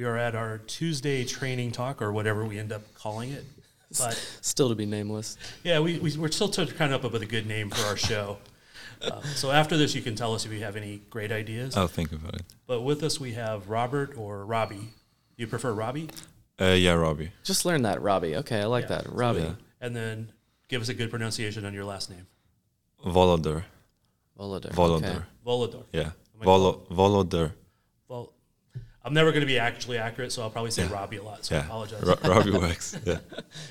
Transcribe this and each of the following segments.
We are at our Tuesday training talk, or whatever we end up calling it. But Still to be nameless. yeah, we, we, we're still trying to come up with a good name for our show. Uh, so after this, you can tell us if you have any great ideas. I'll think about it. But with us, we have Robert or Robbie. You prefer Robbie? Uh, yeah, Robbie. Just learn that, Robbie. Okay, I like Yeah. that. Robbie. Yeah. And then give us a good pronunciation on your last name. Volodar. Volodar. Volodar. Okay. Volodor. Yeah. my Volo- Volodar. Well, I'm never going to be actually accurate, so I'll probably say Robbie a lot. So I apologize. Ro- Robbie works. Yeah.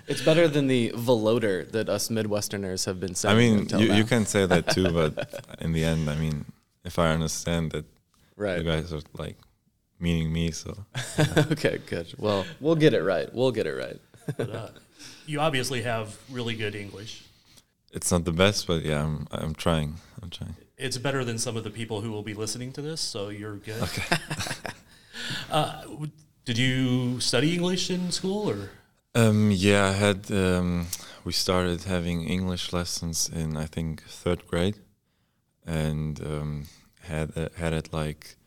It's better than the Voloder that us Midwesterners have been saying. I mean, until you, now. you can say that too, but in the end, I mean, if I understand that Right. you guys are like meaning me, so okay, good. Well, we'll get it right. We'll get it right. But, uh, you obviously have really good English. it's not the best, but yeah, I'm I'm trying. I'm trying. It's better than some of the people who will be listening to this, so you're good. Okay. Uh, did you study English in school, or Um, yeah, I had. Um, we started having English lessons in I think third grade, and um, had uh, had it like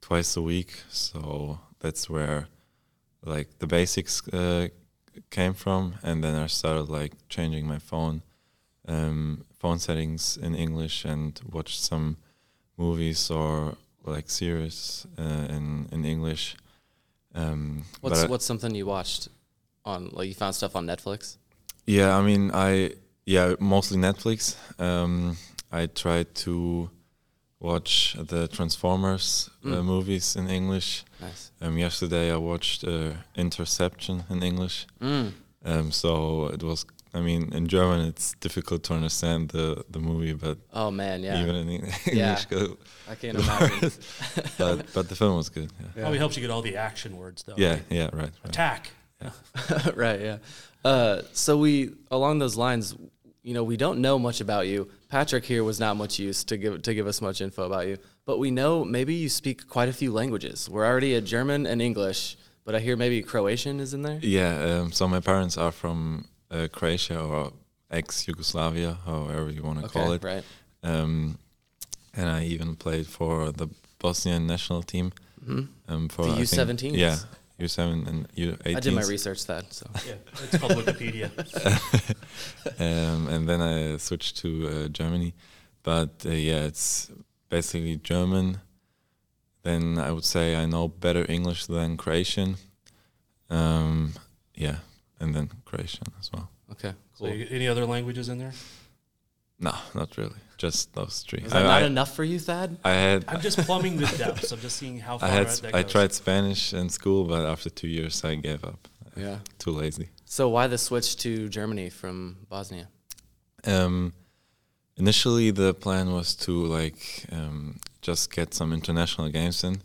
twice a week. So that's where like the basics uh, came from, and then I started like changing my phone um, phone settings in English and watched some movies or like series uh, in in English. Um, What's what's something you watched on? Like you found stuff on Netflix? Yeah, I mean, I yeah, mostly Netflix. Um, I tried to watch the Transformers uh, Mm. movies in English. Nice. Um, yesterday I watched uh, Interception in English. Mm. Um, so it was. I mean, in German it's difficult to understand the the movie, but Oh man, yeah. even in Eng- Yeah. English, go- I can't imagine. but but the film was good. Yeah, probably helps you get all the action words though? yeah, right? yeah, right, right. Attack. right, yeah. Uh, so we along those lines, you know, we don't know much about you. Patrick here was not much use to give to give us much info about you, but we know maybe you speak quite a few languages. We're already at German and English, but I hear maybe Croatian is in there. Yeah, um, so my parents are from uh, Croatia or ex-Yugoslavia, however you want to call it. right. Um, and I even played for the Bosnian national team. Um, for The U17s. Yeah, U7 and U18. I did my research that. So Yeah, it's called Wikipedia. um, and then I switched to uh, Germany. But uh, yeah, it's basically German. Then I would say I know better English than Croatian. Um, yeah, and then Croatian as well. okay, So cool. you, any other languages in there? No, not really. Just those three. Is that I, not I, enough for you, Thad? I had I'm just plumbing the depths. I'm just seeing how far I had that sp- goes. I tried Spanish in school, but after two years I gave up. Yeah. Too lazy. So why the switch to Germany from Bosnia? Um, initially, the plan was to like um, just get some international games in,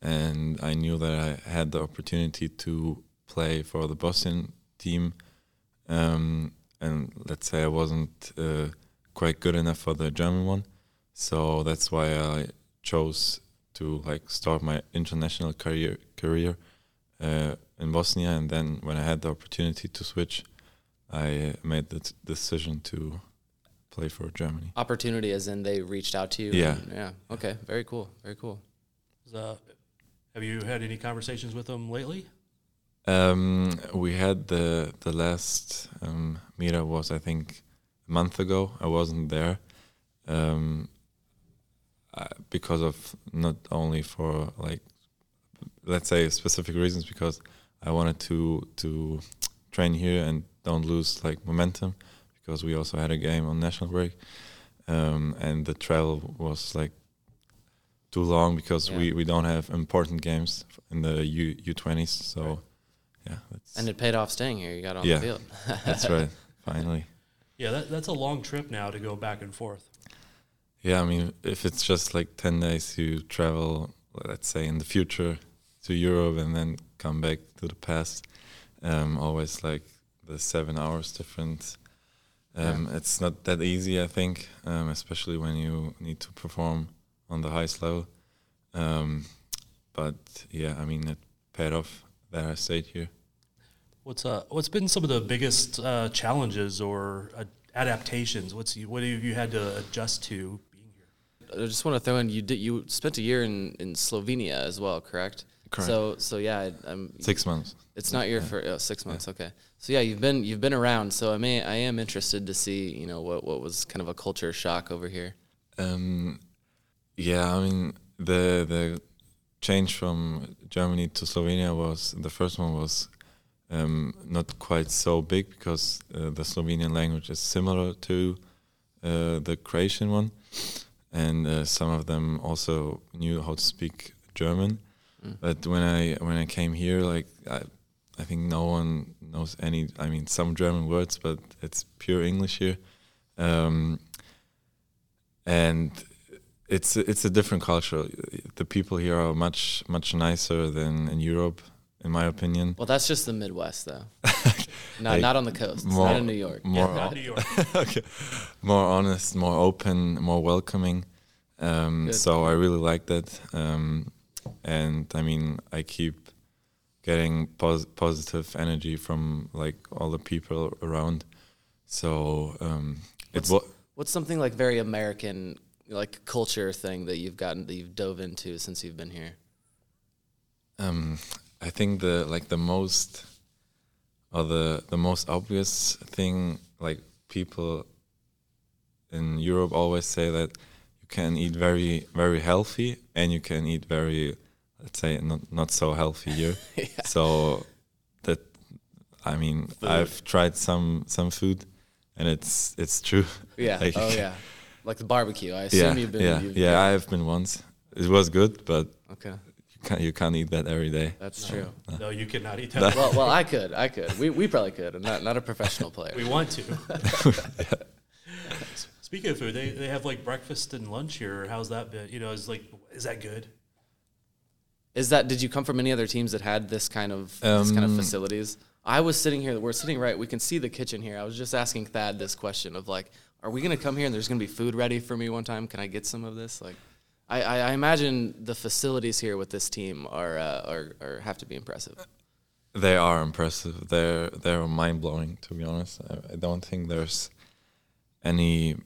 and I knew that I had the opportunity to play for the Bosnian team. Um, and let's say I wasn't uh, quite good enough for the German one, so that's why I chose to like start my international career career uh, in Bosnia. And then when I had the opportunity to switch, I made the t- decision to play for Germany. Opportunity, as in they reached out to you. Yeah. and- yeah. Okay. Very cool. Very cool. Uh, have you had any conversations with them lately? Um, we had the the last um, meetup was I think a month ago. I wasn't there um, I, because of not only for like let's say specific reasons because I wanted to to train here and don't lose like momentum because we also had a game on national break um, and the travel was like too long because Yeah. we, we don't have important games in the U U twenties so yeah that's And it paid off staying here. You got on Yeah. the field. that's right finally Yeah, that, that's a long trip now to go back and forth. yeah I mean if it's just like ten days you travel let's say in the future to Europe and then come back to the past um, always like the seven hours difference um, it's not that easy I think um, especially when you need to perform on the highest level um, but yeah I mean it paid off that I stayed here What's uh what's been some of the biggest uh, challenges or uh, adaptations? What's you, what have you had to adjust to being here? I just want to throw in you did you spent a year in, in Slovenia as well, correct? Correct. So so yeah, I, I'm six months It's not your for oh, six months. Okay. So yeah, you've been you've been around. So I may I am interested to see you know what what was kind of a culture shock over here. Um, yeah, I mean the the change from Germany to Slovenia was the first one was um, not quite so big because uh, the Slovenian language is similar to uh, the Croatian one, and uh, some of them also knew how to speak German. But when I when I came here, like I, I think no one knows any. I mean, some German words, but it's pure English here. Um, and it's it's a different culture. The people here are much much nicer than in Europe, in my opinion. Well, that's just the Midwest though. not Like, not on the coast. more- not in New York. More Not New York. okay, more honest, more open, more welcoming. Um, so I really like that. Um, and I mean, I keep getting pos- positive energy from like all the people around. So um, it What's- was. What's something like very American like culture thing that you've gotten that you've dove into since you've been here? Um, I think the like the most or the the most obvious thing like people in Europe always say that you can eat very very healthy and you can eat very let's say not not so healthy here. So that I mean I've tried some some food and it's it's true. Yeah. Like- oh yeah. Like the barbecue. I assume yeah, you've been. yeah, you've- yeah. I've been once. It was good, but Okay. you can't you can't eat that every day. That's true. No, you cannot eat that. well, well, I could. I could. We, we probably could. I'm not not a professional player. We want to. Speaking of food, they, they have like breakfast and lunch here. How's that been? You know, is like is that good? Is that did you come from any other teams that had this kind of this kind of Um, facilities? I was sitting here. We're sitting right. We can see the kitchen here. I was just asking Thad this question of like, are we gonna come here and there's gonna be food ready for me one time? Can I get some of this? Like, I, I, I imagine the facilities here with this team are uh, are, are have to be impressive. They are impressive. They're they're mind blowing. To be honest, I, I don't think there's any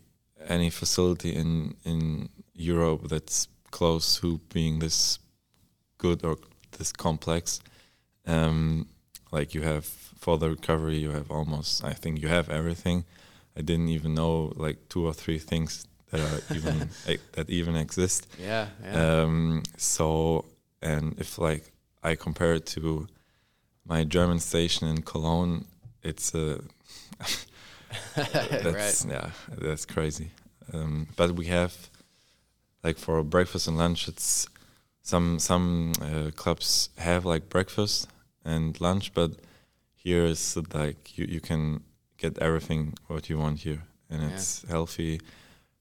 any facility in in Europe that's close to being this good or this complex. Um, like you have for the recovery, you have almost. I think you have everything. I didn't even know like two or three things that are even eh, that even exist. Yeah, yeah. Um, so, and if like I compare it to my German station in Cologne, it's a that's yeah, that's crazy. Um, but we have like for breakfast and lunch, it's some some uh, clubs have like breakfast and lunch, but here is like you you can get everything what you want here, and Yeah. it's healthy.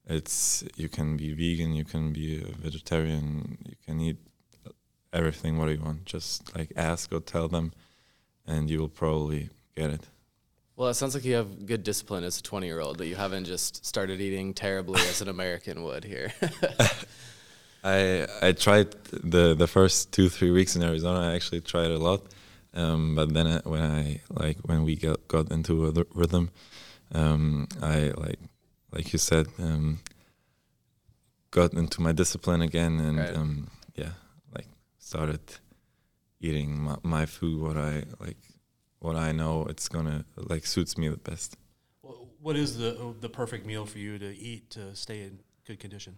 It's you can be vegan, you can be a vegetarian, you can eat everything what you want. Just like ask or tell them, and you will probably get it. Well, it sounds like you have good discipline as a 20 year old, that you haven't just started eating terribly as an American would here. I I tried the the first two three weeks in Arizona. I actually tried a lot, um, but then I, when I like when we got got into a rhythm, um, I like like you said, um, got into my discipline again, and Right. um, yeah, like started eating my, my food what I like, what I know it's gonna like suits me the best. What is the the perfect meal for you to eat to stay in good condition?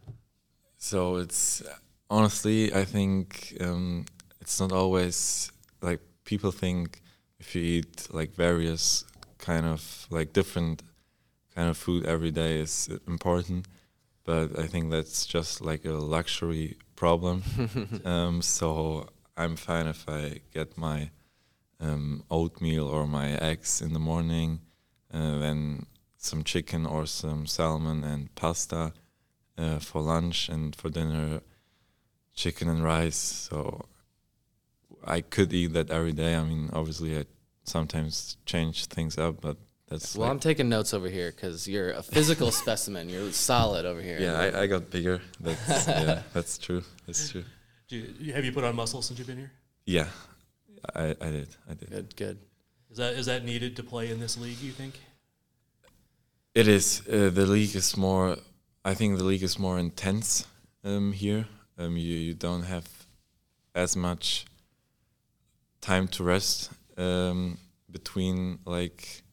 So it's honestly, I think um, it's not always like people think if you eat like various kind of like different kind of food every day is important, but I think that's just like a luxury problem. um, so I'm fine if I get my um, oatmeal or my eggs in the morning, uh, then some chicken or some salmon and pasta uh, for lunch and for dinner chicken and rice so i could eat that every day i mean obviously i sometimes change things up but that's well, like- I'm taking notes over here because you're a physical specimen. You're solid over here. yeah I, I got bigger that's yeah that's true that's true Do you, have you put on muscle since you've been here? yeah i i did i did Good, good. Is that is that needed to play in this league? You think? It is. Uh, the league is more. I think the league is more intense um, here. Um, you you don't have as much time to rest um, between like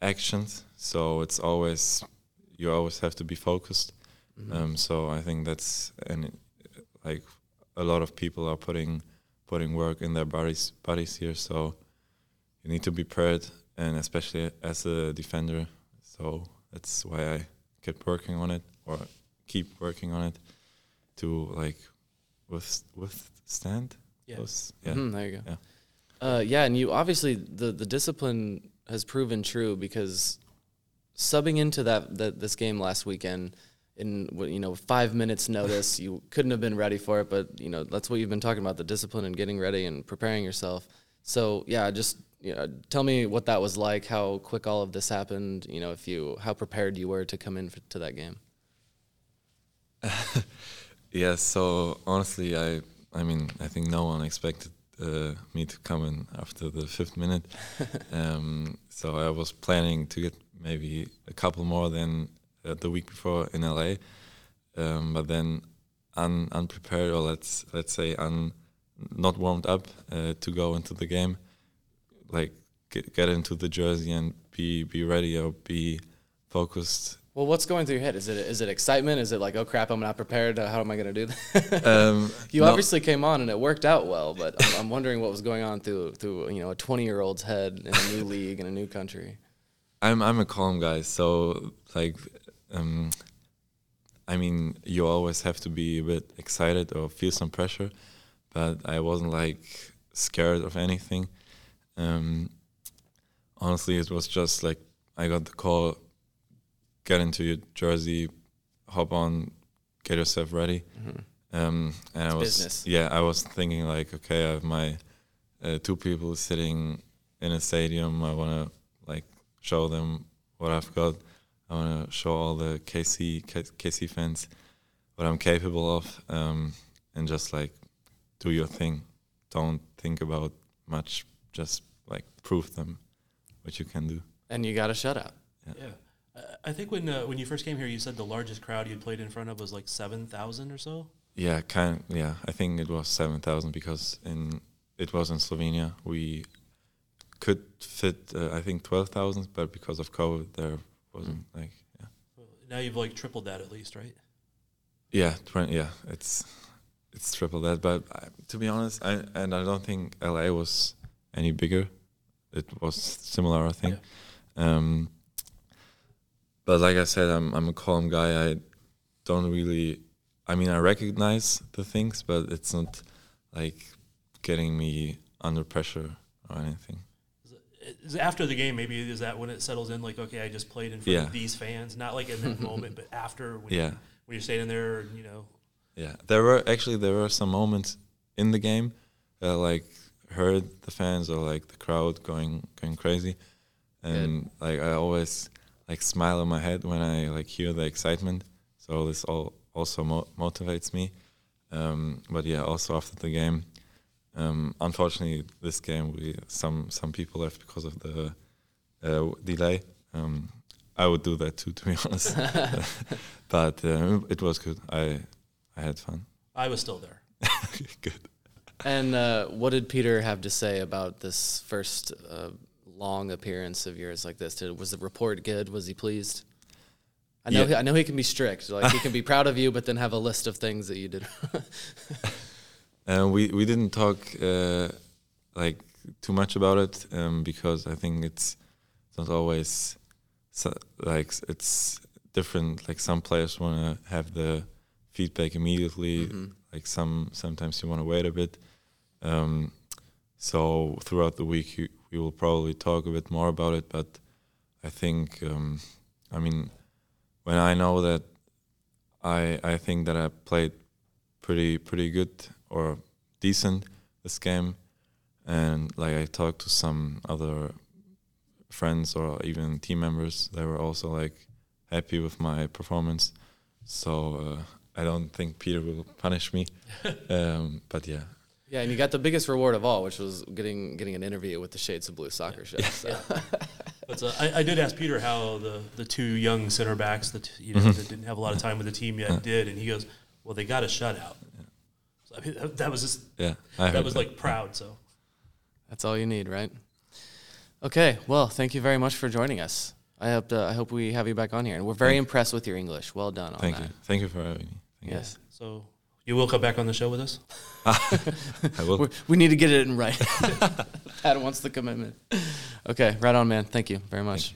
actions. So it's always you always have to be focused. Um, so I think that's and it, like a lot of people are putting putting work in their bodies bodies here. So you need to be prepared, and especially as a defender. So that's why I kept working on it, or keep working on it, to like with withstand. Yeah. those- yeah. Mhm, there you go. Yeah. Uh, yeah, and you obviously the the discipline has proven true because subbing into that, that this game last weekend in you know five minutes notice, you couldn't have been ready for it. But you know that's what you've been talking about the discipline and getting ready and preparing yourself. So yeah, just you know, tell me what that was like, how quick all of this happened. You know, if you how prepared you were to come in for, to that game. Yeah. So honestly, I I mean I think no one expected uh, me to come in after the fifth minute. um, so I was planning to get maybe a couple more than uh, the week before in LA, um, but then un, unprepared or let's let's say un, not warmed up uh, to go into the game, like get, get into the jersey and be be ready or be focused Well, what's going through your head? Is it is it excitement? Is it like, oh crap, I'm not prepared? How am I going to do that? um, You no- obviously came on and it worked out well, but I'm, I'm wondering what was going on through through you know a 20 year old's head in a new league in a new country. I'm I'm a calm guy, so like, um, I mean, you always have to be a bit excited or feel some pressure, but I wasn't like scared of anything. Um, honestly, it was just like I got the call, get into your jersey, hop on, get yourself ready. Um, and I was business. yeah, I was thinking like, okay, I have my uh, two people sitting in a stadium. I want to like show them what I've got. I want to show all the KC K- KC fans what I'm capable of, um, and just like do your thing. Don't think about much. Just like prove them what you can do. And you got a shutout. Yeah. Uh, I think when uh, when you first came here, you said the largest crowd you'd played in front of was like seven thousand or so. Yeah, kind. yeah, I think it was seven thousand because in it was in Slovenia. We could fit, uh, I think, twelve thousand, but because of COVID, there wasn't like yeah. Now you've like tripled that at least, right? Yeah, twen- yeah, it's it's triple that. But I, to be honest, I and I don't think LA was any bigger. It was similar, I think. Um, but like I said, I'm I'm a calm guy. I don't really. I mean, I recognize the things, but it's not like getting me under pressure or anything. Is after the game, maybe is that when it settles in? Like, okay, I just played in front Yeah. of these fans, not like in that moment, but after when, Yeah. you, when you're standing there, you know. Yeah, there were actually there were some moments in the game that like heard the fans or like the crowd going going crazy, and like I always like smile on my head when I like hear the excitement. So this all also mo- motivates me. Um, but yeah, also after the game, um, unfortunately, this game we some some people left because of the uh, delay. Um, I would do that too, to be honest. but uh, it was good. I I had fun. I was still there. good. And uh, what did Peter have to say about this first uh, long appearance of yours like this? Did, was the report good? Was he pleased? I know. Yeah. He, I know he can be strict. Like he can be proud of you, but then have a list of things that you did. Uh, we we didn't talk uh, like too much about it um, because I think it's not always so, like it's different. Like some players want to have the feedback immediately. Like some sometimes you want to wait a bit. Um, so throughout the week you, we will probably talk a bit more about it. But I think um, I mean when I know that I I think that I played pretty pretty good or decent this game and like I talked to some other friends or even team members they were also like happy with my performance so uh, I don't think Peter will punish me um, but yeah yeah, and you got the biggest reward of all, which was getting getting an interview with the Shades of Blue soccer show. So. But uh, I, I did ask Peter how the, the two young center backs that you know that didn't have a lot of time with the team yet did, and he goes, "Well, they got a shutout." So, I mean, that, that was just yeah I that was like proud. So That's all you need, right? Okay. Well, thank you very much for joining us. I hope to, I hope we have you back on here, and we're very impressed with your English. Well done. On thank that. you thank you for having me Thank you. Yes. so you will come back on the show with us. I will We're, we need to get it in right. Adam wants the commitment. Okay, right on, man. Thank you very much.